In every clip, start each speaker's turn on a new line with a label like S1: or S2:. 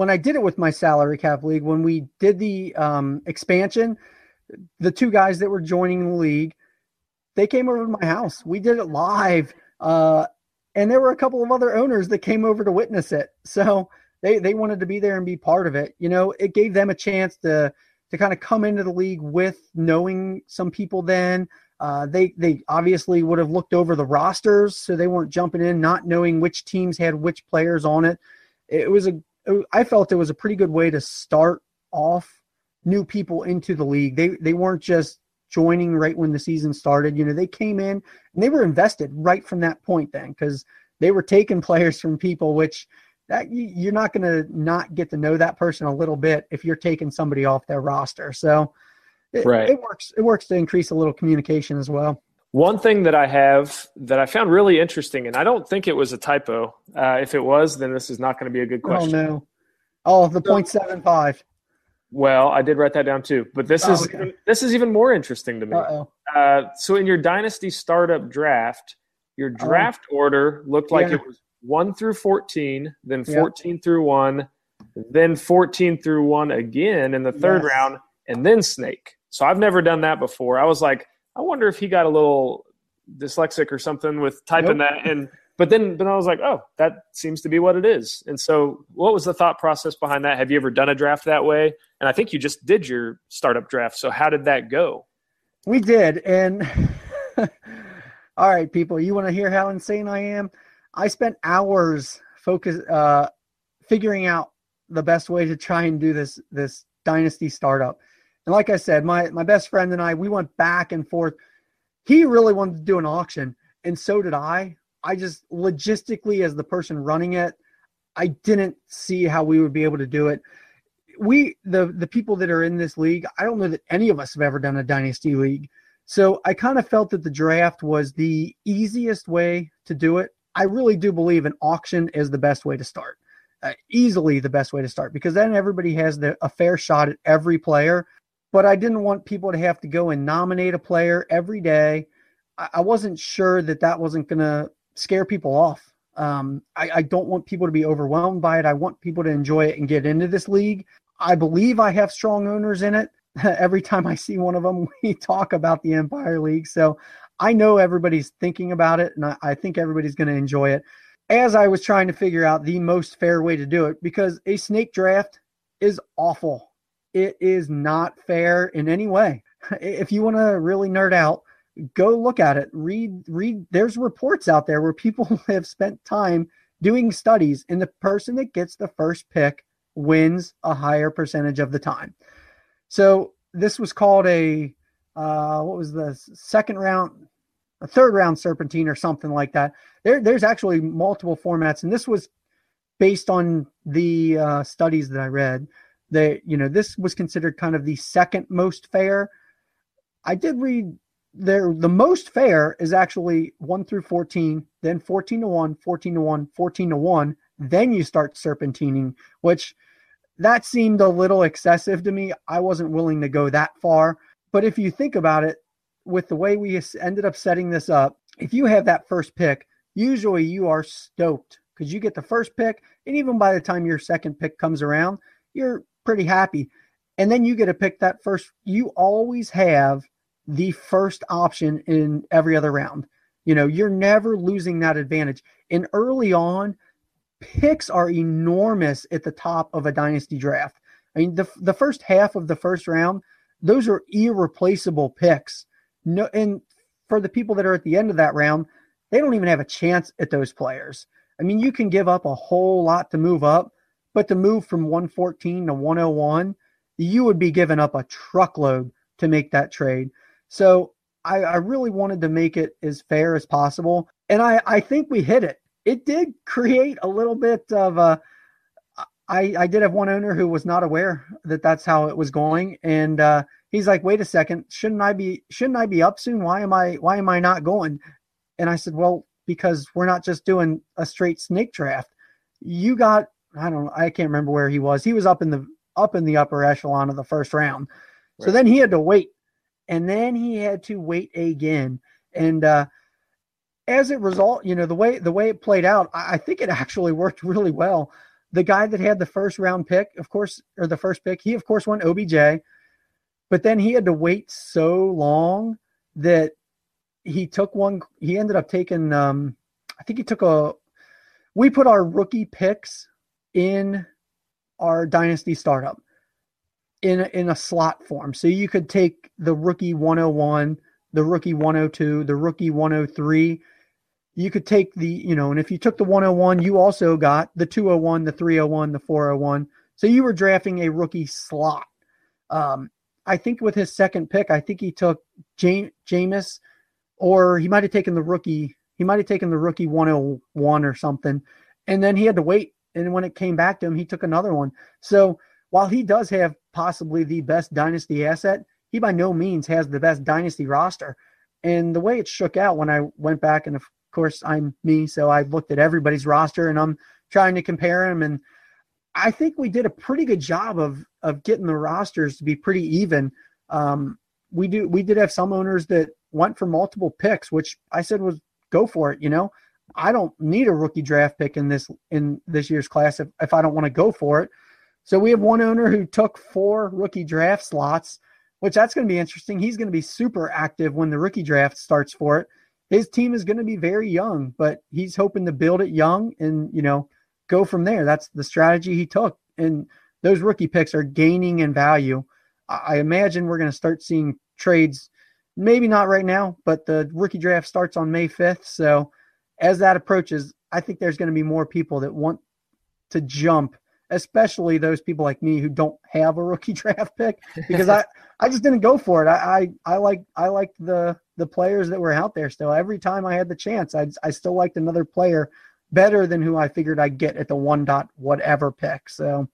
S1: when I did it with my salary cap league, when we did the um, expansion, the two guys that were joining the league, they came over to my house. We did it live. Uh, and there were a couple of other owners that came over to witness it. So they, they wanted to be there and be part of it. You know, it gave them a chance to, to kind of come into the league with knowing some people then. Uh, they they obviously would have looked over the rosters, so they weren't jumping in not knowing which teams had which players on it. It was a I felt it was a pretty good way to start off new people into the league. They they weren't just joining right when the season started. You know, they came in and they were invested right from that point then because they were taking players from people which that you're not going to not get to know that person a little bit if you're taking somebody off their roster. So it, right. it works. It works to increase a little communication as well.
S2: One thing that I have that I found really interesting, and I don't think it was a typo. Uh, if it was, then this is not going to be a good question.
S1: Oh no! Oh, the point seven five.
S2: Well, I did write that down too, but this oh, is okay. even, this is even more interesting to me. Uh, so, in your dynasty startup draft, your oh. draft order looked like yeah. it was one through fourteen, then fourteen yep. through one, then fourteen through one again in the third yes. round, and then snake. So I've never done that before. I was like, I wonder if he got a little dyslexic or something with typing nope. that and but then but I was like, oh, that seems to be what it is. And so what was the thought process behind that? Have you ever done a draft that way? And I think you just did your startup draft. So how did that go?
S1: We did. And all right, people, you want to hear how insane I am? I spent hours focus uh figuring out the best way to try and do this this dynasty startup. And like I said, my my best friend and I, we went back and forth. He really wanted to do an auction, and so did I. I just logistically, as the person running it, I didn't see how we would be able to do it. We the the people that are in this league, I don't know that any of us have ever done a dynasty league. So I kind of felt that the draft was the easiest way to do it. I really do believe an auction is the best way to start. Uh, easily the best way to start because then everybody has the, a fair shot at every player but I didn't want people to have to go and nominate a player every day. I, wasn't sure that that wasn't going to scare people off. Um, I, I don't want people to be overwhelmed by it. I want people to enjoy it and get into this league. I believe I have strong owners in it. every time I see one of them, we talk about the Empire League. So I know everybody's thinking about it, and I, I think everybody's going to enjoy it. As I was trying to figure out the most fair way to do it, because a snake draft is awful it is not fair in any way. If you want to really nerd out, go look at it. Read, read. There's reports out there where people have spent time doing studies, and the person that gets the first pick wins a higher percentage of the time. So this was called a uh, what was the second round, a third round serpentine or something like that. There, there's actually multiple formats, and this was based on the uh, studies that I read they you know this was considered kind of the second most fair. I did read there the most fair is actually 1 through 14 then 14 to 1 14 to 1 14 to 1 then you start serpentining which that seemed a little excessive to me. I wasn't willing to go that far. But if you think about it with the way we ended up setting this up if you have that first pick usually you are stoked because you get the first pick and even by the time your second pick comes around you're pretty happy. And then you get to pick that first. You always have the first option in every other round. You know, you're never losing that advantage. And early on, picks are enormous at the top of a dynasty draft. I mean, the the first half of the first round, those are irreplaceable picks. No, and for the people that are at the end of that round, they don't even have a chance at those players. I mean, you can give up a whole lot to move up, but to move from 114 to 101, you would be giving up a truckload to make that trade. So I, I really wanted to make it as fair as possible. And I, I think we hit it. It did create a little bit of a. I, I did have one owner who was not aware that that's how it was going, and uh, he's like, "Wait a second, shouldn't I be shouldn't I be up soon? Why am I why am I not going?" And I said, "Well, because we're not just doing a straight snake draft. You got I don't know, I can't remember where he was. He was up in the up in the upper echelon of the first round. Right. So then he had to wait. And then he had to wait again. And uh as a result, you know, the way the way it played out, I, I think it actually worked really well. the guy that had the first round pick, of course, or the first pick, he of course won OBJ, but then he had to wait so long that he took one. He ended up taking, um, I think he took a. We put our rookie picks in our dynasty startup in a, in a slot form, so you could take the rookie 101, the rookie 102, the rookie 103 you could take the, you know, and if you took the 101, you also got the 201, the 301, the 401. So you were drafting a rookie slot. Um, I think with his second pick, I think he took James, Jameis, or he might have taken the rookie. He might have taken the rookie 101 or something. And then he had to wait. And when it came back to him, he took another one. So while he does have possibly the best dynasty asset, he by no means has the best dynasty roster. And the way it shook out when I went back and of course, I'm me, so I looked at everybody's roster and I'm trying to compare them. And I think we did a pretty good job of of getting the rosters to be pretty even. Um, we do we did have some owners that went for multiple picks, which I said was go for it. You know, I don't need a rookie draft pick in this in this year's class if, if I don't want to go for it. So we have one owner who took four rookie draft slots, which that's going to be interesting. He's going to be super active when the rookie draft starts for it his team is going to be very young, but he's hoping to build it young and, you know, go from there. That's the strategy he took. And those rookie picks are gaining in value. I imagine we're going to start seeing trades, maybe not right now, but the rookie draft starts on May 5th. So as that approaches, I think there's going to be more people that want to jump especially those people like me who don't have a rookie draft pick because I, I just didn't go for it. I, I, I like I liked the the players that were out there still. Every time I had the chance, I I still liked another player better than who I figured I'd get at the one dot whatever pick. So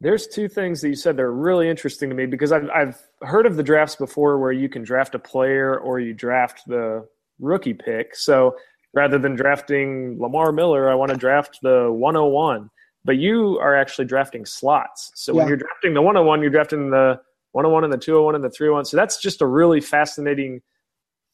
S2: there's two things that you said that are really interesting to me because I've I've heard of the drafts before where you can draft a player or you draft the rookie pick. So rather than drafting Lamar Miller, I want to draft the 101 but you are actually drafting slots. So yeah. when you're drafting the 101, you're drafting the 101 and the 201 and the 301. So that's just a really fascinating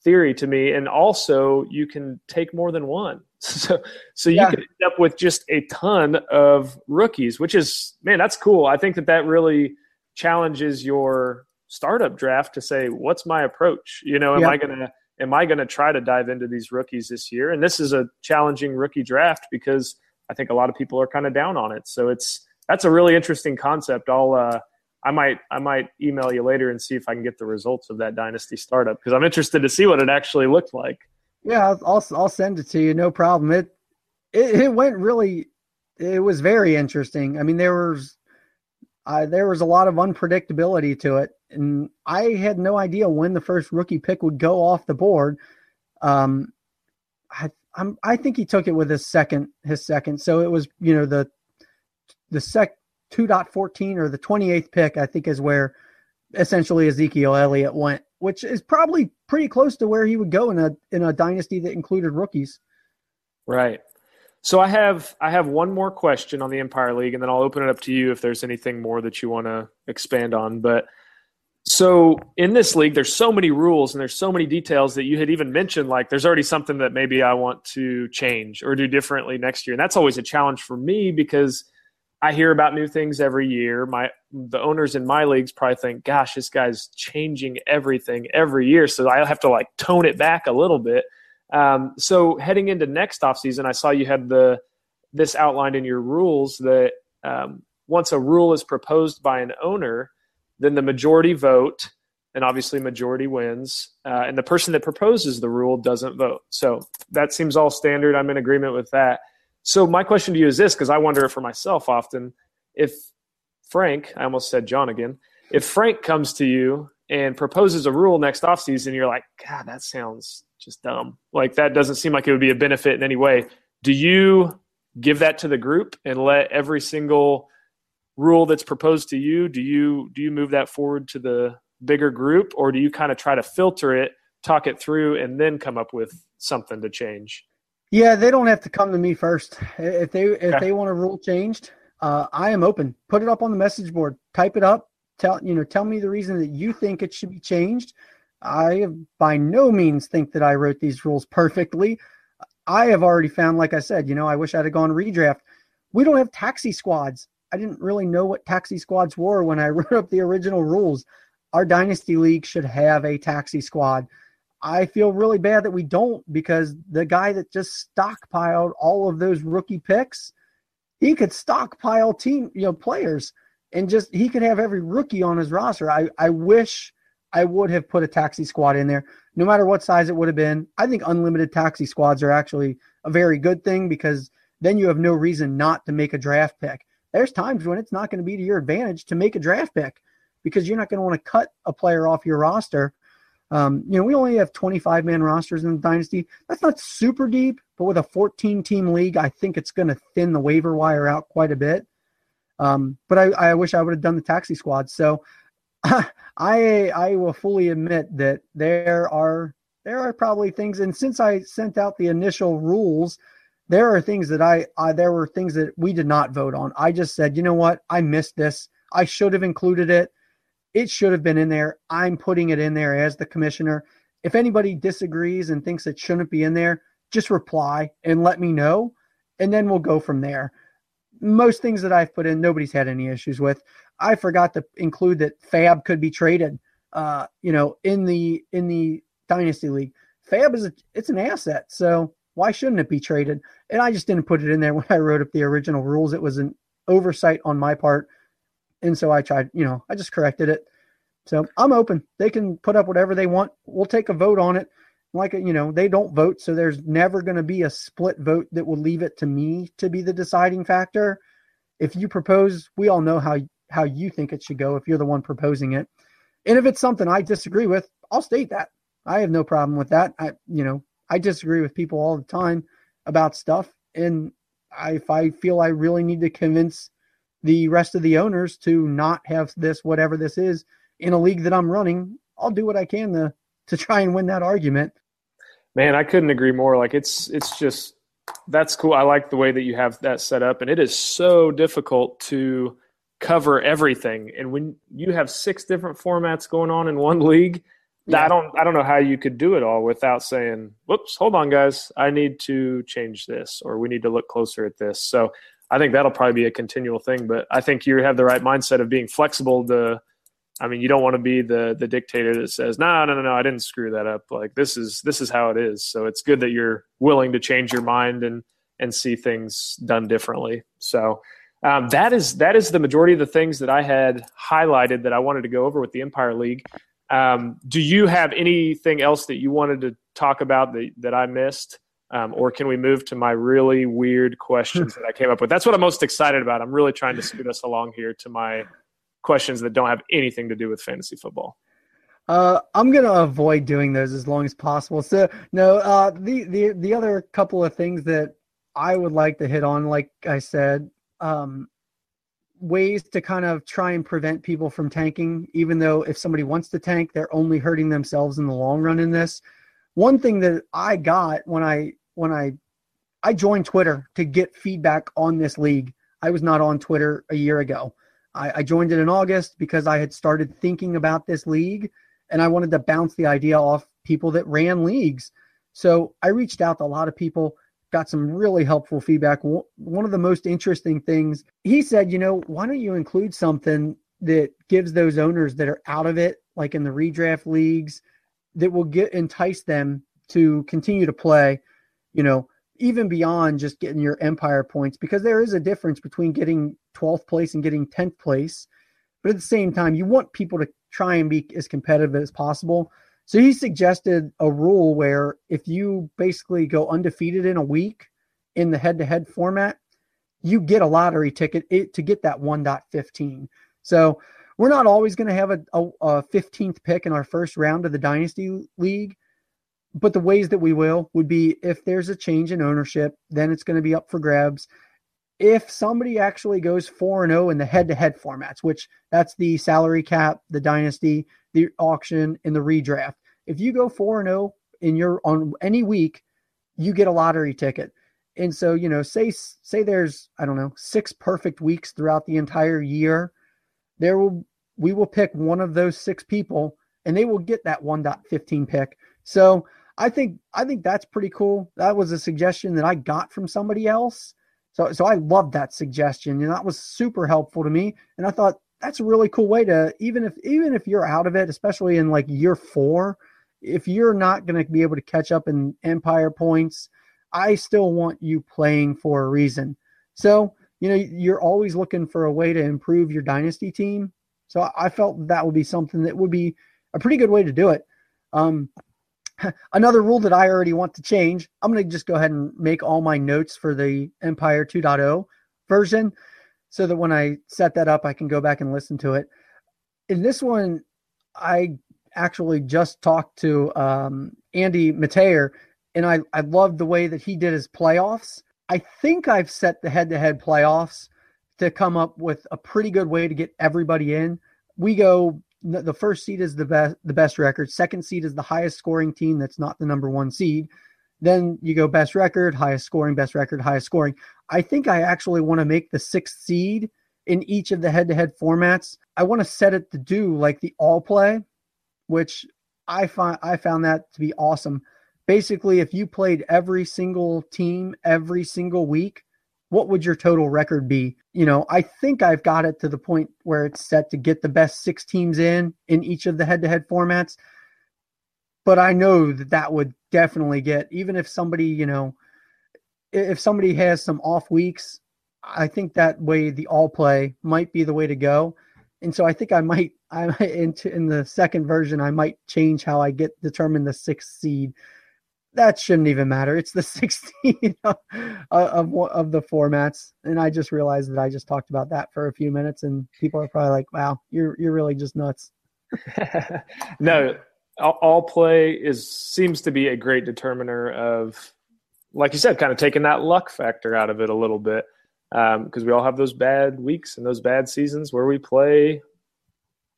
S2: theory to me. And also, you can take more than one. So, so you yeah. can end up with just a ton of rookies, which is, man, that's cool. I think that that really challenges your startup draft to say, what's my approach? You know, am yeah. I going to, am I going to try to dive into these rookies this year? And this is a challenging rookie draft because – I think a lot of people are kind of down on it. So it's that's a really interesting concept. I'll uh, I might I might email you later and see if I can get the results of that dynasty startup because I'm interested to see what it actually looked like.
S1: Yeah, I'll I'll send it to you. No problem. It it, it went really. It was very interesting. I mean, there was uh, there was a lot of unpredictability to it, and I had no idea when the first rookie pick would go off the board. Um, I I'm, I think he took it with his second, his second. So it was, you know, the the sec 2.14 or the 28th pick, I think, is where essentially Ezekiel Elliott went, which is probably pretty close to where he would go in a in a dynasty that included rookies.
S2: Right. So I have I have one more question on the Empire League, and then I'll open it up to you if there's anything more that you want to expand on. But so in this league, there's so many rules and there's so many details that you had even mentioned. Like, there's already something that maybe I want to change or do differently next year, and that's always a challenge for me because I hear about new things every year. My the owners in my leagues probably think, "Gosh, this guy's changing everything every year," so I have to like tone it back a little bit. Um, so heading into next offseason, I saw you had the this outlined in your rules that um, once a rule is proposed by an owner then the majority vote, and obviously majority wins, uh, and the person that proposes the rule doesn't vote. So that seems all standard. I'm in agreement with that. So my question to you is this, because I wonder it for myself often, if Frank, I almost said John again, if Frank comes to you and proposes a rule next offseason, you're like, God, that sounds just dumb. Like that doesn't seem like it would be a benefit in any way. Do you give that to the group and let every single rule that's proposed to you do you do you move that forward to the bigger group or do you kind of try to filter it talk it through and then come up with something to change
S1: yeah they don't have to come to me first if they if okay. they want a rule changed uh, i am open put it up on the message board type it up tell you know tell me the reason that you think it should be changed i by no means think that i wrote these rules perfectly i have already found like i said you know i wish i'd have gone redraft we don't have taxi squads. I didn't really know what taxi squads were when I wrote up the original rules. Our dynasty league should have a taxi squad. I feel really bad that we don't because the guy that just stockpiled all of those rookie picks, he could stockpile team, you know, players and just he could have every rookie on his roster. I, I wish I would have put a taxi squad in there, no matter what size it would have been. I think unlimited taxi squads are actually a very good thing because then you have no reason not to make a draft pick. There's times when it's not going to be to your advantage to make a draft pick because you're not going to want to cut a player off your roster. Um, you know, we only have 25 man rosters in the dynasty. That's not super deep, but with a 14 team league, I think it's going to thin the waiver wire out quite a bit. Um, but I, I wish I would have done the taxi squad. So I I will fully admit that there are there are probably things, and since I sent out the initial rules, there are things that I, I there were things that we did not vote on. I just said, you know what, I missed this. I should have included it. It should have been in there. I'm putting it in there as the commissioner. If anybody disagrees and thinks it shouldn't be in there, just reply and let me know, and then we'll go from there most things that I've put in, nobody's had any issues with. I forgot to include that Fab could be traded. Uh, you know, in the in the dynasty league, Fab is a, it's an asset, so why shouldn't it be traded? And I just didn't put it in there when I wrote up the original rules. It was an oversight on my part, and so I tried. You know, I just corrected it. So I'm open. They can put up whatever they want. We'll take a vote on it like you know they don't vote so there's never going to be a split vote that will leave it to me to be the deciding factor if you propose we all know how how you think it should go if you're the one proposing it and if it's something i disagree with i'll state that i have no problem with that i you know i disagree with people all the time about stuff and I, if i feel i really need to convince the rest of the owners to not have this whatever this is in a league that i'm running i'll do what i can to to try and win that argument.
S2: Man, I couldn't agree more. Like it's it's just that's cool. I like the way that you have that set up, and it is so difficult to cover everything. And when you have six different formats going on in one league, yeah. I don't I don't know how you could do it all without saying, "Whoops, hold on, guys, I need to change this," or "We need to look closer at this." So I think that'll probably be a continual thing. But I think you have the right mindset of being flexible to I mean, you don't want to be the the dictator that says, "No, no, no, no, I didn't screw that up." Like this is this is how it is. So it's good that you're willing to change your mind and and see things done differently. So um, that is that is the majority of the things that I had highlighted that I wanted to go over with the Empire League. Um, do you have anything else that you wanted to talk about that that I missed? Um, or can we move to my really weird questions that I came up with? That's what I'm most excited about. I'm really trying to scoot us along here to my questions that don't have anything to do with fantasy football?
S1: Uh, I'm gonna avoid doing those as long as possible. So no, uh, the the the other couple of things that I would like to hit on, like I said, um, ways to kind of try and prevent people from tanking. Even though if somebody wants to tank, they're only hurting themselves in the long run. In this, one thing that I got when I when I I joined Twitter to get feedback on this league. I was not on Twitter a year ago. I, I joined it in August because I had started thinking about this league and I wanted to bounce the idea off people that ran leagues. So I reached out to a lot of people, got some really helpful feedback. One of the most interesting things, he said, you know, why don't you include something that gives those owners that are out of it, like in the redraft leagues, that will get entice them to continue to play, you know, even beyond just getting your empire points, because there is a difference between getting 12th place and getting 10th place. But at the same time, you want people to try and be as competitive as possible. So he suggested a rule where if you basically go undefeated in a week in the head to head format, you get a lottery ticket to get that 1.15. So we're not always going to have a, a, a 15th pick in our first round of the Dynasty League. But the ways that we will would be if there's a change in ownership, then it's going to be up for grabs if somebody actually goes 4 and 0 in the head-to-head formats, which that's the salary cap, the dynasty, the auction and the redraft. If you go 4 and 0 in your on any week, you get a lottery ticket. And so, you know, say say there's I don't know, 6 perfect weeks throughout the entire year, there will we will pick one of those 6 people and they will get that 1.15 pick. So, I think I think that's pretty cool. That was a suggestion that I got from somebody else So, so I loved that suggestion, and that was super helpful to me. And I thought that's a really cool way to even if even if you're out of it, especially in like year four, if you're not going to be able to catch up in Empire points, I still want you playing for a reason. So, you know, you're always looking for a way to improve your dynasty team. So I felt that would be something that would be a pretty good way to do it. Um, another rule that I already want to change, I'm going to just go ahead and make all my notes for the Empire 2.0 version so that when I set that up, I can go back and listen to it. In this one, I actually just talked to um, Andy Mateer, and I, I loved the way that he did his playoffs. I think I've set the head to head playoffs to come up with a pretty good way to get everybody in. We go the first seed is the best the best record, second seed is the highest scoring team that's not the number 1 seed. Then you go best record, highest scoring, best record, highest scoring. I think I actually want to make the sixth seed in each of the head to head formats. I want to set it to do like the all play, which I find I found that to be awesome. Basically, if you played every single team every single week, what would your total record be? You know, I think I've got it to the point where it's set to get the best six teams in in each of the head to head formats. But I know that that would definitely get, even if somebody, you know, if somebody has some off weeks, I think that way the all play might be the way to go. And so I think I might, I in, in the second version, I might change how I get determine the sixth seed that shouldn't even matter. It's the 16 of, of, of the formats, and I just realized that I just talked about that for a few minutes, and people are probably like, "Wow, you're you're really just nuts."
S2: no, all play is seems to be a great determiner of, like you said, kind of taking that luck factor out of it a little bit, because um, we all have those bad weeks and those bad seasons where we play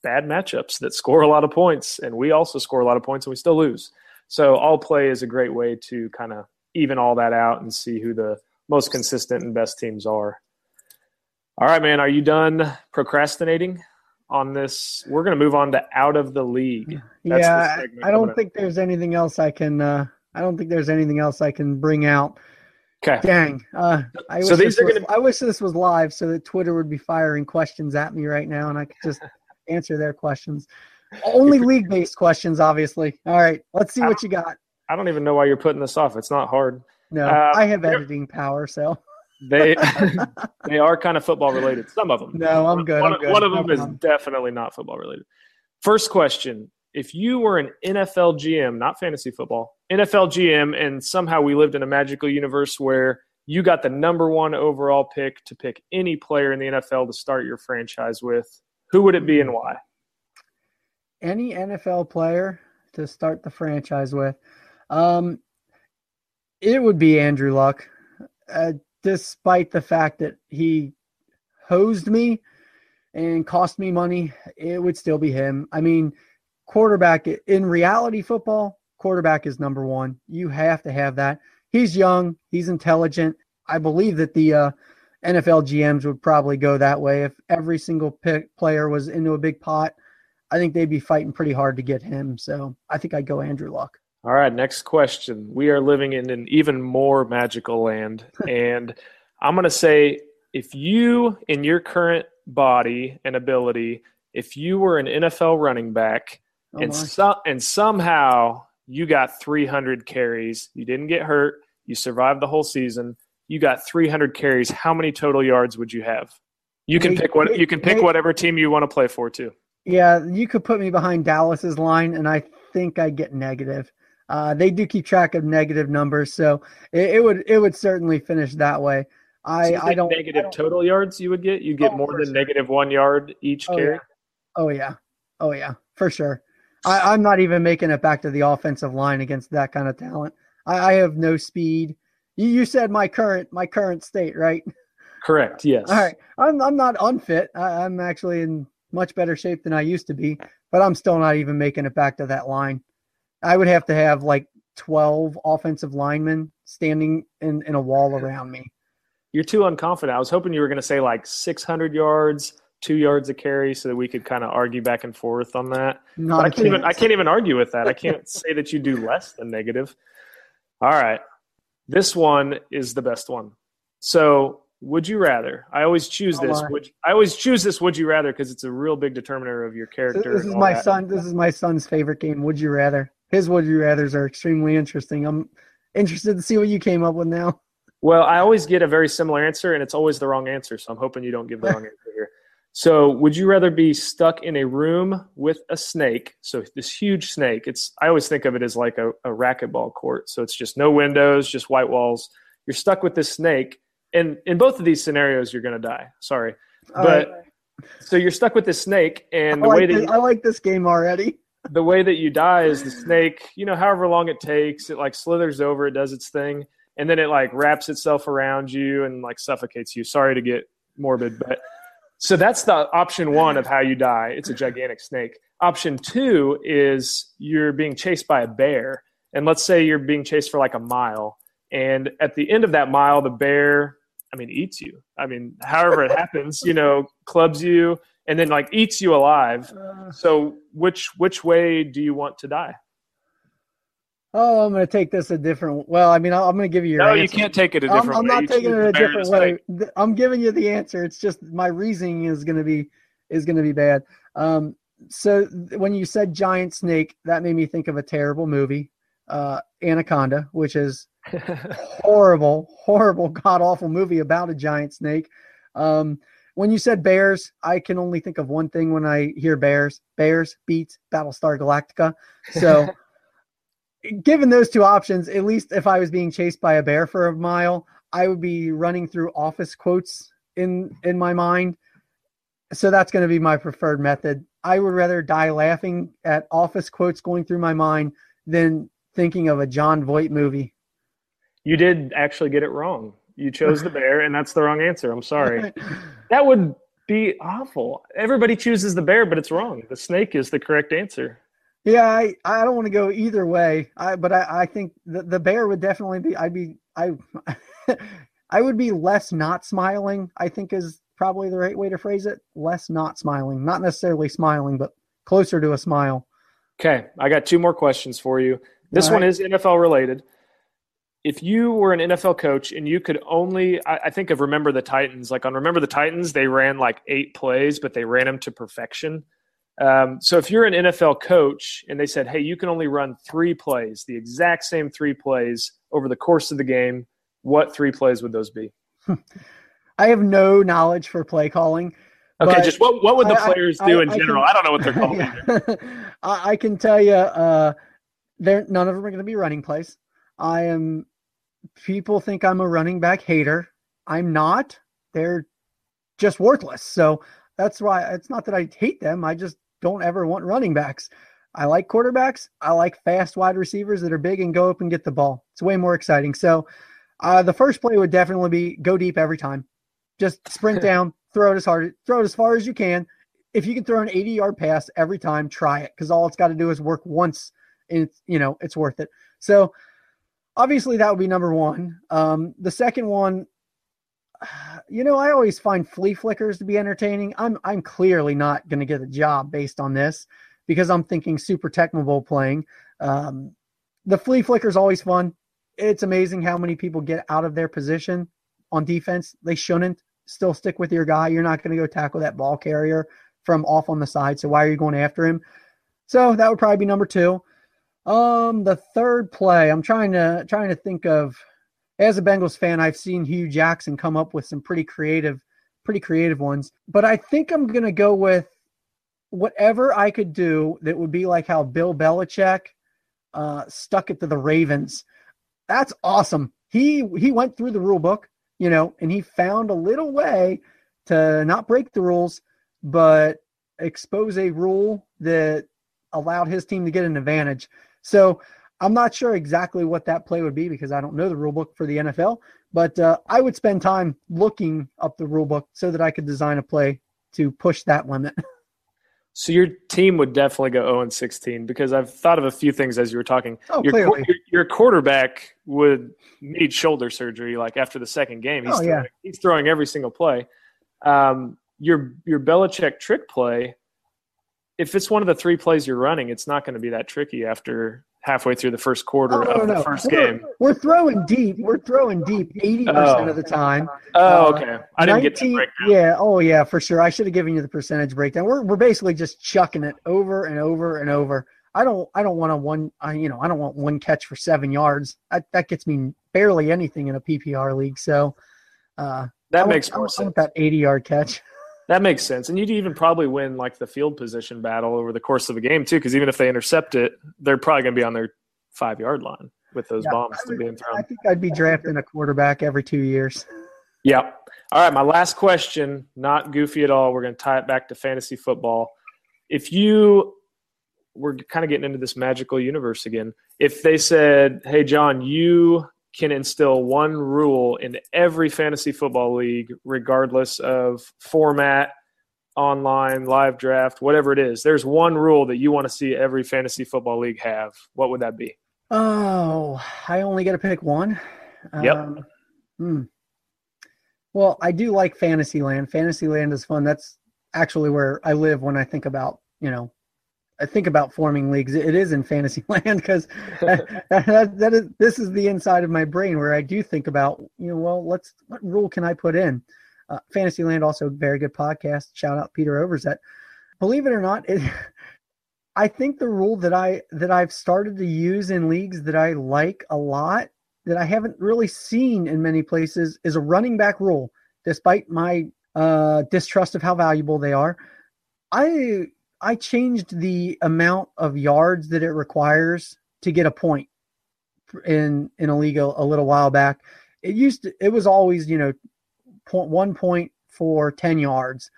S2: bad matchups that score a lot of points, and we also score a lot of points and we still lose. So all play is a great way to kind of even all that out and see who the most consistent and best teams are. All right, man, are you done procrastinating on this? We're going to move on to out of the league.
S1: That's yeah, the I don't think there's anything else I can. Uh, I don't think there's anything else I can bring out.
S2: Okay.
S1: Dang. Uh, I so these are was, gonna... I wish this was live so that Twitter would be firing questions at me right now and I could just answer their questions. Only league based questions, obviously. All right, let's see what you got.
S2: I don't even know why you're putting this off. It's not hard.
S1: No, uh, I have editing power, so
S2: they they are kind of football related. Some of them.
S1: No, I'm good.
S2: One,
S1: I'm good.
S2: one of them is definitely not football related. First question: If you were an NFL GM, not fantasy football, NFL GM, and somehow we lived in a magical universe where you got the number one overall pick to pick any player in the NFL to start your franchise with, who would it be and why?
S1: Any NFL player to start the franchise with, um, it would be Andrew Luck, uh, despite the fact that he hosed me and cost me money. It would still be him. I mean, quarterback in reality football, quarterback is number one. You have to have that. He's young. He's intelligent. I believe that the uh, NFL GMs would probably go that way if every single pick player was into a big pot I think they'd be fighting pretty hard to get him. So I think I'd go Andrew Luck.
S2: All right, next question. We are living in an even more magical land. and I'm going to say if you, in your current body and ability, if you were an NFL running back oh and, so, and somehow you got 300 carries, you didn't get hurt, you survived the whole season, you got 300 carries, how many total yards would you have? You can pick what you can pick whatever team you want to play for too.
S1: Yeah, you could put me behind Dallas's line, and I think I get negative. Uh, they do keep track of negative numbers, so it, it, would it would certainly finish that way. I,
S2: so
S1: I don't
S2: negative
S1: I don't,
S2: total yards you would get. You get oh, more than sure. negative one yard each
S1: oh,
S2: carry.
S1: Yeah. Oh yeah, oh yeah, for sure. I, I'm not even making it back to the offensive line against that kind of talent. I, I have no speed. You, you said my current my current state, right?
S2: Correct. Yes.
S1: All right. I'm I'm not unfit. I, I'm actually in much better shape than I used to be, but I'm still not even making it back to that line. I would have to have like 12 offensive linemen standing in, in a wall around me.
S2: You're too unconfident. I was hoping you were going to say like 600 yards, two yards of carry, so that we could kind of argue back and forth on that. Not I can't even. I can't even argue with that. I can't say that you do less than negative. All right, this one is the best one. So would you rather? I always choose oh, this. Would I always choose this? Would you rather? Because it's a real big determiner of your character.
S1: This is my that. son. This is my son's favorite game. Would you rather? His would you rather's are extremely interesting. I'm interested to see what you came up with now.
S2: Well, I always get a very similar answer, and it's always the wrong answer. So I'm hoping you don't give the wrong answer here. So, would you rather be stuck in a room with a snake? So this huge snake. It's I always think of it as like a, a racquetball court. So it's just no windows, just white walls. You're stuck with this snake, and in both of these scenarios, you're going to die. Sorry, but so you're stuck with this snake, and the
S1: like
S2: way that
S1: this,
S2: you,
S1: I like this game already.
S2: The way that you die is the snake. You know, however long it takes, it like slithers over, it does its thing, and then it like wraps itself around you and like suffocates you. Sorry to get morbid, but so that's the option one of how you die. It's a gigantic snake. Option two is you're being chased by a bear. And let's say you're being chased for like a mile. And at the end of that mile, the bear, I mean, eats you. I mean, however it happens, you know, clubs you and then like eats you alive. Uh. So which which way do you want to die?
S1: Oh, I'm going to take this a different. Well, I mean, I'm going to give you your.
S2: No,
S1: answer.
S2: you can't take it a different.
S1: I'm, I'm not taking it a different way. I'm giving you the answer. It's just my reasoning is going to be is going to be bad. Um, so when you said giant snake, that made me think of a terrible movie, uh, Anaconda, which is horrible, horrible, god awful movie about a giant snake. Um, when you said bears, I can only think of one thing when I hear bears. Bears beets Battlestar Galactica. So given those two options, at least if I was being chased by a bear for a mile, I would be running through office quotes in in my mind. So that's going to be my preferred method. I would rather die laughing at office quotes going through my mind than thinking of a Jon Voight movie.
S2: You did actually get it wrong. You chose the bear, and that's the wrong answer. I'm sorry. that would be awful. Everybody chooses the bear, but it's wrong. The snake is the correct answer.
S1: Yeah, I, I don't want to go either way. I but I, I think the, the bear would definitely be I'd be I I would be less not smiling, I think is probably the right way to phrase it. Less not smiling. Not necessarily smiling, but closer to a smile.
S2: Okay. I got two more questions for you. This right. one is NFL related. If you were an NFL coach and you could only, I, I think of Remember the Titans, like on Remember the Titans, they ran like eight plays, but they ran them to perfection um, so if you're an NFL coach and they said, hey, you can only run three plays, the exact same three plays over the course of the game, what three plays would those be?
S1: I have no knowledge for play calling.
S2: Okay, just what, what would the players I, do in I, general? Can, I don't know what they're called.
S1: Yeah. I can tell you, uh, none of them are going to be running plays. I am. People think I'm a running back hater. I'm not. They're just worthless. So that's why it's not that I hate them. I just don't ever want running backs. I like quarterbacks. I like fast wide receivers that are big and go up and get the ball. It's way more exciting. So uh, the first play would definitely be go deep every time. Just sprint down, throw it as hard, throw it as far as you can. If you can throw an 80 yard pass every time, try it because all it's got to do is work once, and it's you know it's worth it. So obviously that would be number one. Um, the second one you know, I always find flea flickers to be entertaining. I'm I'm clearly not going to get a job based on this because I'm thinking super Tecmo playing. Um, the flea flicker is always fun. It's amazing how many people get out of their position on defense. They shouldn't still stick with your guy. You're not going to go tackle that ball carrier from off on the side. So why are you going after him? So that would probably be number two. Um, the third play, I'm trying to trying to think of as a Bengals fan, I've seen Hue Jackson come up with some pretty creative, pretty creative ones. But I think I'm gonna go with whatever I could do that would be like how Bill Belichick uh, stuck it to the Ravens. That's awesome. He he went through the rule book, you know, and he found a little way to not break the rules, but expose a rule that allowed his team to get an advantage. So I'm not sure exactly what that play would be because I don't know the rule book for the NFL, but uh, I would spend time looking up the rule book so that I could design a play to push that limit.
S2: So your team would definitely go 0 and 16 because I've thought of a few things as you were talking.
S1: Oh,
S2: your,
S1: clearly.
S2: Your, your quarterback would need shoulder surgery like after the second game. He's,
S1: oh,
S2: throwing,
S1: yeah.
S2: he's throwing every single play. Um, your your Belichick trick play, if it's one of the three plays you're running, it's not going to be that tricky after halfway through the first quarter oh, of no, the first
S1: we're,
S2: game.
S1: We're throwing deep. We're throwing deep 80% oh. of the time.
S2: Oh, uh, okay. I didn't 19, get the breakdown.
S1: Yeah, oh yeah, for sure. I should have given you the percentage breakdown. We're we're basically just chucking it over and over and over. I don't I don't want a one I, you know, I don't want one catch for 7 yards. That that gets me barely anything in a PPR league. So uh
S2: that I makes want, more
S1: sense. I want that 80 yard catch.
S2: That makes sense. And you'd even probably win like the field position battle over the course of a game too, because even if they intercept it, they're probably going to be on their five yard line with those yeah, bombs would, being thrown.
S1: I think I'd be drafting a quarterback every two years.
S2: Yep. All right. My last question, not goofy at all. We're going to tie it back to fantasy football. If you we're kind of getting into this magical universe again. If they said, "Hey, John, you can instill one rule in every fantasy football league, regardless of format, online, live draft, whatever it is. There's one rule that you want to see every fantasy football league have. What would that be?
S1: Oh, I only get to pick one.
S2: Yep. Um,
S1: hmm. Well, I do like Fantasyland. Fantasyland is fun. That's actually where I live when I think about you know I think about forming leagues, it is in fantasy land because that, that, is this is the inside of my brain where I do think about you know well let's what rule can I put in? Uh, Fantasyland also very good podcast. Shout out Peter Overzet. Believe it or not, it, I think the rule that I that I've started to use in leagues that I like a lot that I haven't really seen in many places is a running back rule. Despite my uh, distrust of how valuable they are, I I changed the amount of yards that it requires to get a point in in a league a, a little while back. It used to, it was always you know point one point for ten yards.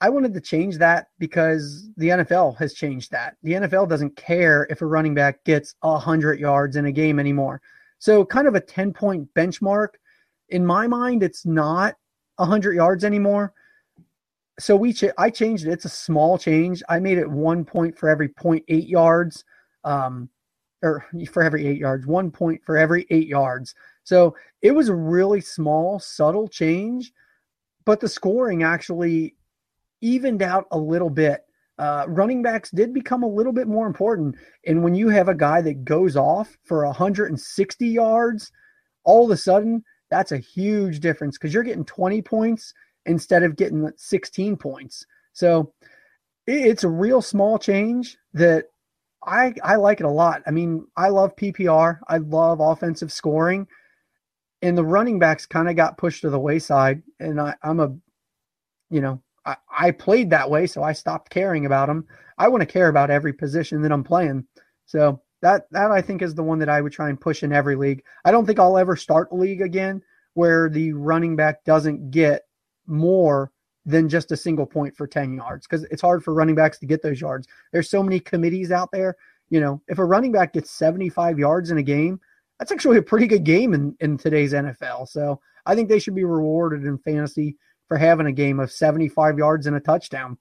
S1: I wanted to change that because the NFL has changed that. The NFL doesn't care if a running back gets hundred yards in a game anymore. So kind of a ten point benchmark. In my mind, it's not hundred yards anymore so we ch- I changed it. It's a small change. I made it one point for every 0.8 yards, um, or for every eight yards, one point for every eight yards. So it was a really small, subtle change, but the scoring actually evened out a little bit. Uh, running backs did become a little bit more important. And when you have a guy that goes off for 160 yards, all of a sudden, that's a huge difference because you're getting 20 points instead of getting 16 points. So it's a real small change that I I like it a lot. I mean, I love PPR. I love offensive scoring. And the running backs kind of got pushed to the wayside. And I, I'm a, you know, I, I played that way, so I stopped caring about them. I want to care about every position that I'm playing. So that that I think is the one that I would try and push in every league. I don't think I'll ever start a league again where the running back doesn't get more than just a single point for 10 yards because it's hard for running backs to get those yards. There's so many committees out there. You know, if a running back gets 75 yards in a game, that's actually a pretty good game in, in today's NFL. So I think they should be rewarded in fantasy for having a game of 75 yards and a touchdown.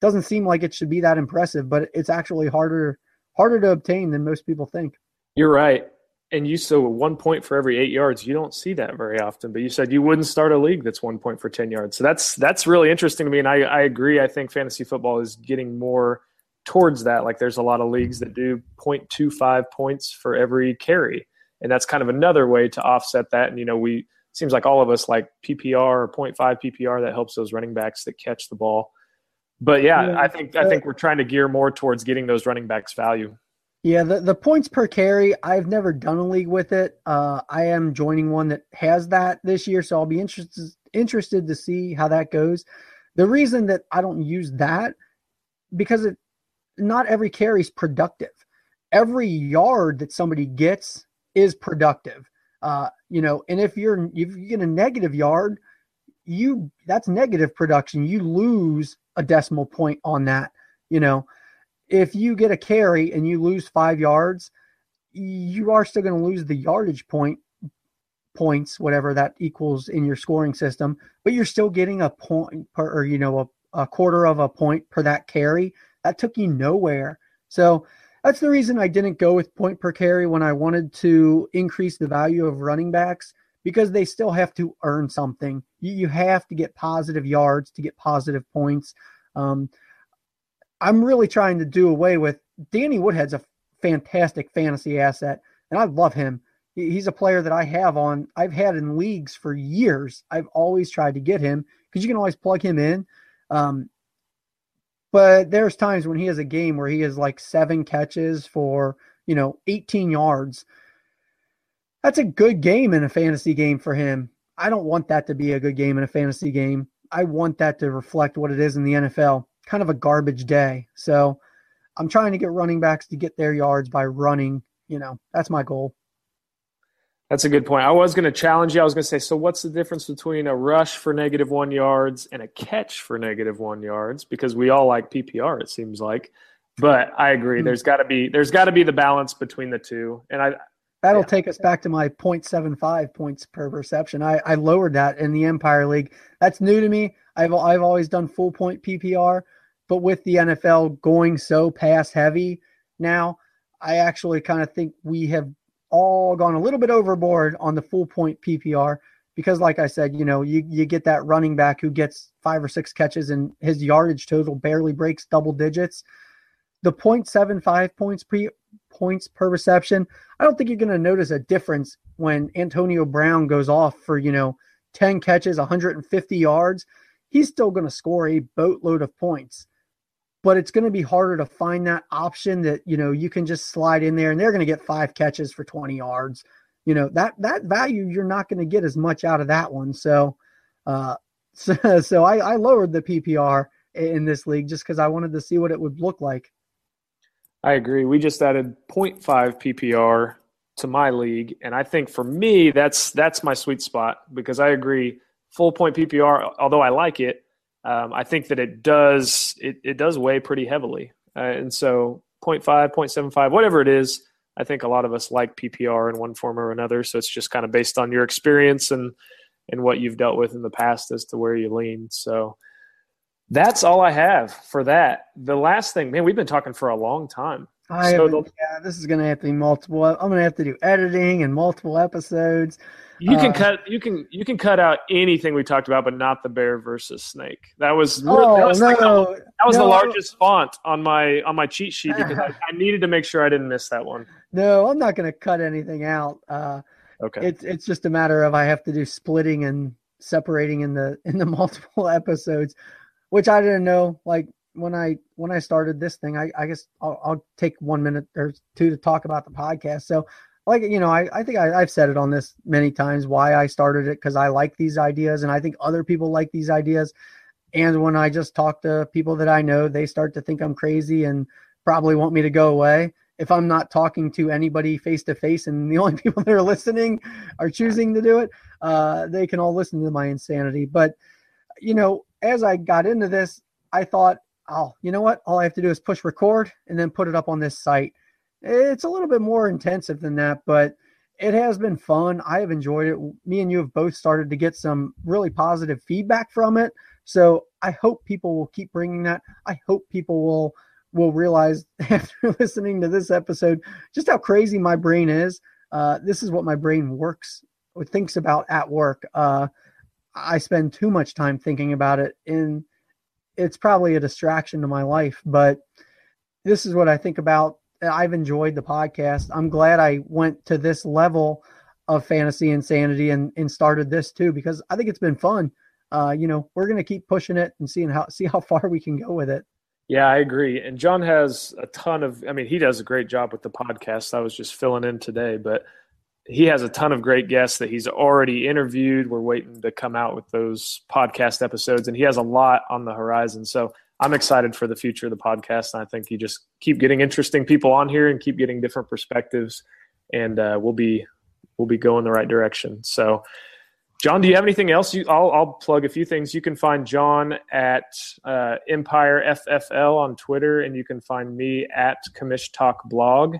S1: Doesn't seem like it should be that impressive, but it's actually harder harder to obtain than most people think.
S2: You're right and you so one point for every eight yards you don't see that very often but you said you wouldn't start a league that's one point for 10 yards. So that's that's really interesting to me and i, I agree. I think fantasy football is getting more towards that. Like there's a lot of leagues that do 0.25 points for every carry and that's kind of another way to offset that. And you know we seems like all of us like ppr or 0.5 ppr that helps those running backs that catch the ball. But yeah, yeah. i think i think we're trying to gear more towards getting those running backs value
S1: yeah, the, the points per carry, I've never done a league with it. Uh, I am joining one that has that this year, so I'll be interested interested to see how that goes. The reason that I don't use that because it not every carry is productive. Every yard that somebody gets is productive. Uh, you know, and if you're if you get a negative yard, you that's negative production. You lose a decimal point on that. You know, if you get a carry and you lose five yards, you are still going to lose the yardage point points, whatever that equals in your scoring system, but you're still getting a point per, or you know a, a quarter of a point per that carry. That took you nowhere. So that's the reason I didn't go with point per carry when I wanted to increase the value of running backs because they still have to earn something. You, you have to get positive yards to get positive points. Um, I'm really trying to do away with Danny Woodhead's a fantastic fantasy asset, and I love him. He's a player that I have on. I've had in leagues for years. I've always tried to get him because you can always plug him in. Um, but there's times when he has a game where he has like seven catches for you know 18 yards. That's a good game in a fantasy game for him. I don't want that to be a good game in a fantasy game. I want that to reflect what it is in the NFL. Kind of a garbage day. So I'm trying to get running backs to get their yards by running. You know, that's my goal.
S2: That's a good point. I was going to challenge you. I was going to say, so what's the difference between a rush for negative one yards and a catch for negative one yards? Because we all like PPR, it seems like. But I agree. Hmm. There's got to be there's got to be the balance between the two. And I
S1: that'll yeah. take us back to my 0.75 points per reception. I, I lowered that in the Empire League. That's new to me. I've I've always done full point PPR, but with the NFL going so pass heavy now, I actually kind of think we have all gone a little bit overboard on the full point PPR because, like I said, you know, you, you get that running back who gets five or six catches and his yardage total barely breaks double digits. The 0.75 points per points per reception, I don't think you're going to notice a difference when Antonio Brown goes off for, you know, 10 catches, 150 yards. He's still going to score a boatload of points but it's going to be harder to find that option that you know you can just slide in there and they're going to get five catches for 20 yards. You know that that value you're not going to get as much out of that one. So uh so, so I, I lowered the ppr in this league just because i wanted to see what it would look like.
S2: I agree. We just added 0.5 ppr to my league and i think for me that's that's my sweet spot because i agree. Full point ppr although i like it um, I think that it does it, it does weigh pretty heavily. Uh, and so 0.5, 0.75, whatever it is, I think a lot of us like PPR in one form or another. So it's just kind of based on your experience and and what you've dealt with in the past as to where you lean. So that's all I have for that. The last thing, man, we've been talking for a long time.
S1: I so the, yeah, this is going to have to be multiple. I'm going to have to do editing and multiple episodes.
S2: You can uh, cut you can you can cut out anything we talked about, but not the bear versus snake. That was
S1: oh, that was,
S2: no,
S1: like the,
S2: that was no. the largest font on my on my cheat sheet because I, I, needed to make sure I didn't miss that one.
S1: No, I'm not going to cut anything out. Uh, okay, it's it's just a matter of I have to do splitting and separating in the in the multiple episodes, which I didn't know. Like when I when I started this thing, I, I guess I'll, I'll take one minute or two to talk about the podcast. So like you know i, I think I, have said it on this many times why i started it because i like these ideas and i think other people like these ideas. And when i just talk to people that i know they start to think i'm crazy and probably want me to go away. If i'm not talking to anybody face to face and the only people that are listening are choosing to do it uh, they can all listen to my insanity. But you know as i got into this i thought oh you know what all i have to do is push record and then put it up on this site it's a little bit more intensive than that, but it has been fun. I have enjoyed it. Me and you have both started to get some really positive feedback from it. So I hope people will keep bringing that. I hope people will will realize after listening to this episode just how crazy my brain is. Uh, this is what my brain works or thinks about at work. Uh, I spend too much time thinking about it, and it's probably a distraction to my life. But this is what I think about I've enjoyed the podcast. I'm glad I went to this level of fantasy insanity and, and started this too because I think it's been fun. Uh, you know, we're gonna keep pushing it and seeing how see how far we can go with it.
S2: Yeah, I agree. And John has a ton of I mean, he does a great job with the podcast. I was just filling in today, but he has a ton of great guests that he's already interviewed. We're waiting to come out with those podcast episodes, and he has a lot on the horizon. So I'm excited for the future of the podcast. And I think you just keep getting interesting people on here and keep getting different perspectives, and uh, we'll be we'll be going the right direction. So, John, do you have anything else? You, I'll, I'll plug a few things. You can find John at uh, Empire FFL on Twitter, and you can find me at Commish Talk Blog.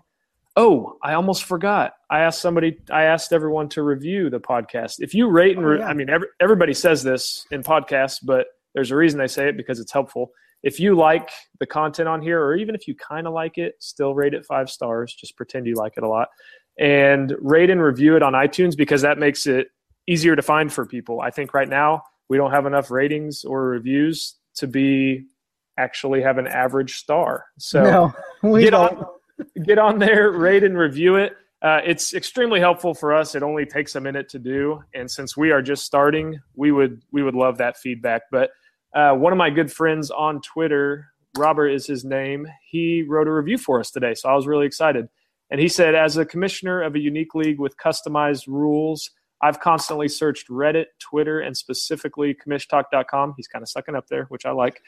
S2: Oh, I almost forgot. I asked somebody. I asked everyone to review the podcast. If you rate and, oh, re- oh, yeah. I mean, every, everybody says this in podcasts, but there's a reason they say it because it's helpful if you like the content on here, or even if you kind of like it, still rate it five stars. Just pretend you like it a lot. And rate and review it on iTunes because that makes it easier to find for people. I think right now we don't have enough ratings or reviews to be actually have an average star. So
S1: no, we
S2: get
S1: don't.
S2: on get on there, rate and review it. Uh, it's extremely helpful for us. It only takes a minute to do, and since we are just starting, we would we would love that feedback. But uh, one of my good friends on Twitter, Robert is his name. He wrote a review for us today, so I was really excited. And he said, as a commissioner of a unique league with customized rules, I've constantly searched Reddit, Twitter, and specifically commishtalk.com. He's kind of sucking up there, which I like,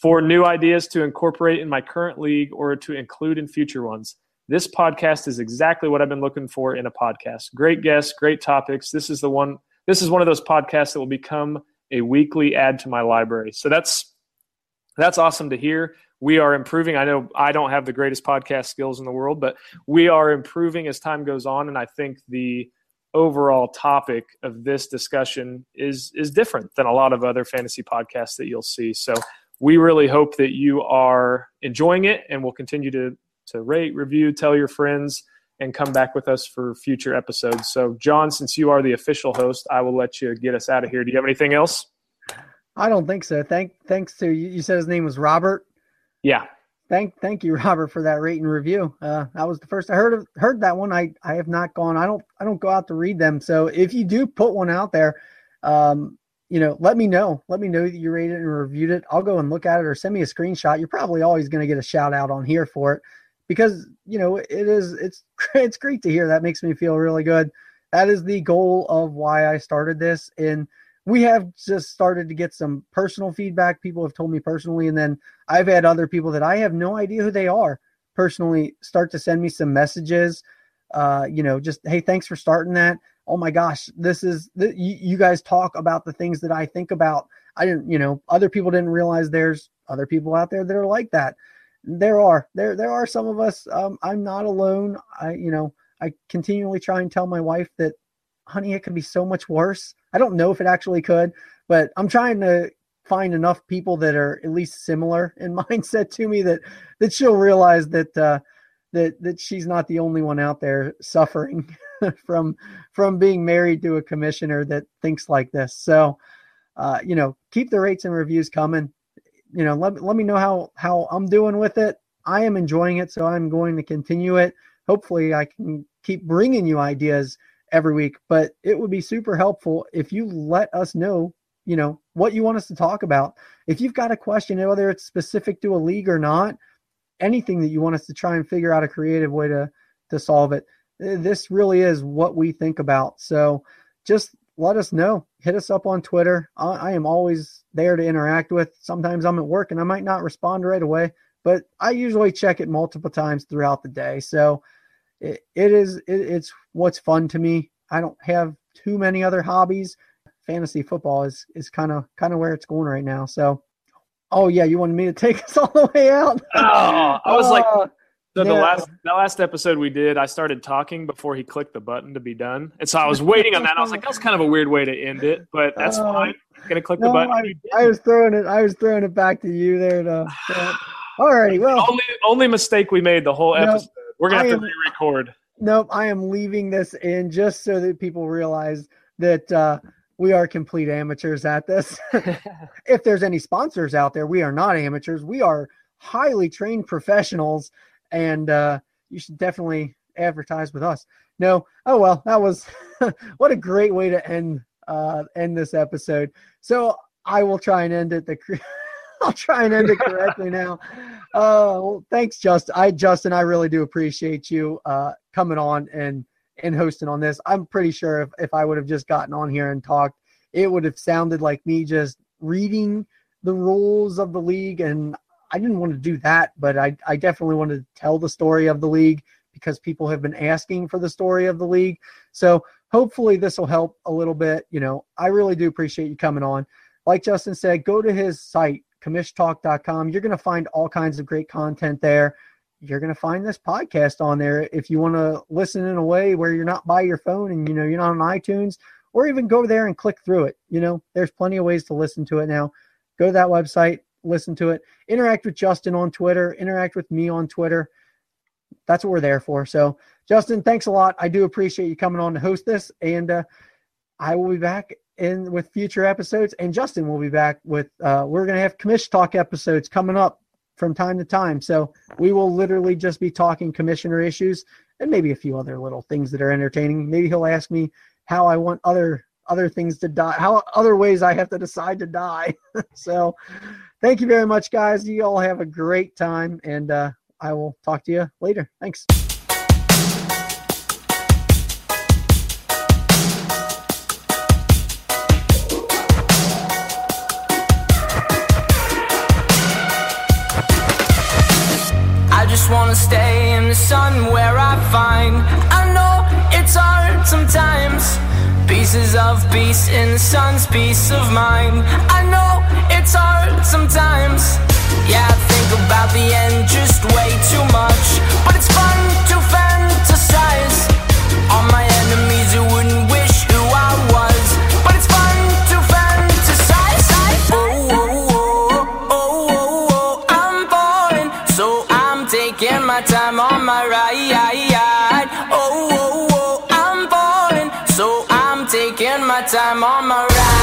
S2: for new ideas to incorporate in my current league or to include in future ones. This podcast is exactly what I've been looking for in a podcast. Great guests, great topics. This is the one. This is one of those podcasts that will become a weekly add to my library. So that's that's awesome to hear. We are improving. I know I don't have the greatest podcast skills in the world, but we are improving as time goes on, and I think the overall topic of this discussion is is different than a lot of other fantasy podcasts that you'll see. So we really hope that you are enjoying it and will continue to to rate, review, tell your friends, and come back with us for future episodes. So, John, since you are the official host, I will let you get us out of here. Do you have anything else?
S1: I don't think so. Thank, thanks to you. You said his name was Robert.
S2: Yeah.
S1: Thank, thank you, Robert, for that rate and review. Uh, that was the first I heard of, heard that one. I, I have not gone. I don't, I don't go out to read them. So if you do put one out there, um, you know, let me know. Let me know that you rated it and reviewed it. I'll go and look at it or send me a screenshot. You're probably always going to get a shout out on here for it because you know it is it's it's great to hear that makes me feel really good that is the goal of why i started this and we have just started to get some personal feedback people have told me personally and then i've had other people that i have no idea who they are personally start to send me some messages uh, you know just hey thanks for starting that oh my gosh this is the, you, you guys talk about the things that i think about. I didn't you know other people didn't realize there's other people out there that are like that. There are there there are some of us um, i'm not alone. I you know i continually try and tell my wife that honey it could be so much worse. I don't know if it actually could but i'm trying to find enough people that are at least similar in mindset to me that that she'll realize that uh that that she's not the only one out there suffering from from being married to a commissioner that thinks like this so uh you know keep the rates and reviews coming you know, let, let me know how, how I'm doing with it. I am enjoying it, so I'm going to continue it. Hopefully, I can keep bringing you ideas every week, but it would be super helpful if you let us know, you know, what you want us to talk about. If you've got a question, whether it's specific to a league or not, anything that you want us to try and figure out a creative way to to solve it. This really is what we think about. So just let us know. Hit us up on Twitter. I, I, am always there to interact with. Sometimes I'm at work and I might not respond right away, but I usually check it multiple times throughout the day. So it, it is it, it's what's fun to me. I don't have too many other hobbies. Fantasy football is is kind of kind of where it's going right now. So, oh yeah, you wanted me to take us all the way out?
S2: Oh, I was uh, like, so yeah. the last the last episode we did, I started talking before he clicked the button to be done, and so I was waiting on that. I was like, "That's kind of a weird way to end it," but that's uh, fine. I'm gonna click no, the button.
S1: I, I, was throwing it. I was throwing it back to you there. To, alrighty, well,
S2: only only mistake we made the whole episode. We're gonna have to re-record.
S1: Nope, I am leaving this in just so that people realize that uh, we are complete amateurs at this. if there's any sponsors out there, we are not amateurs. We are highly trained professionals and uh, you should definitely advertise with us. No, oh well, that was what a great way to end uh, end this episode. So I will try and end it the. I'll try and end it correctly now. Uh, well, thanks, Justin. I Justin, I really do appreciate you uh, coming on and and hosting on this. I'm pretty sure if, if I would have just gotten on here and talked, it would have sounded like me just reading the rules of the league and I didn't want to do that, but I, I definitely wanted to tell the story of the league because people have been asking for the story of the league. So hopefully this will help a little bit. You know, I really do appreciate you coming on. Like Justin said, go to his site, commishtalk.com. You're going to find all kinds of great content there. You're going to find this podcast on there. If you want to listen in a way where you're not by your phone and, you know, you're not on iTunes, or even go there and click through it. You know, there's plenty of ways to listen to it now. Go to that website, listen to it. Interact with Justin on Twitter, interact with me on Twitter. That's what we're there for. So, Justin, thanks a lot. I do appreciate you coming on to host this, and uh, I will be back in with future episodes. And Justin will be back with. Uh, we're going to have Commish Talk episodes coming up from time to time. So we will literally just be talking commissioner issues and maybe a few other little things that are entertaining. Maybe he'll ask me how I want other other things to die, how other ways I have to decide to die. so thank you very much, guys. You all have a great time, and uh, I will talk to you later. Thanks.
S3: I just wanna stay in the sun where I find I Pieces of peace in the sun's peace of mind. I know it's hard sometimes. Yeah, I think about the end just way too much. But it's fun to fantasize. All my enemies who My time on my ride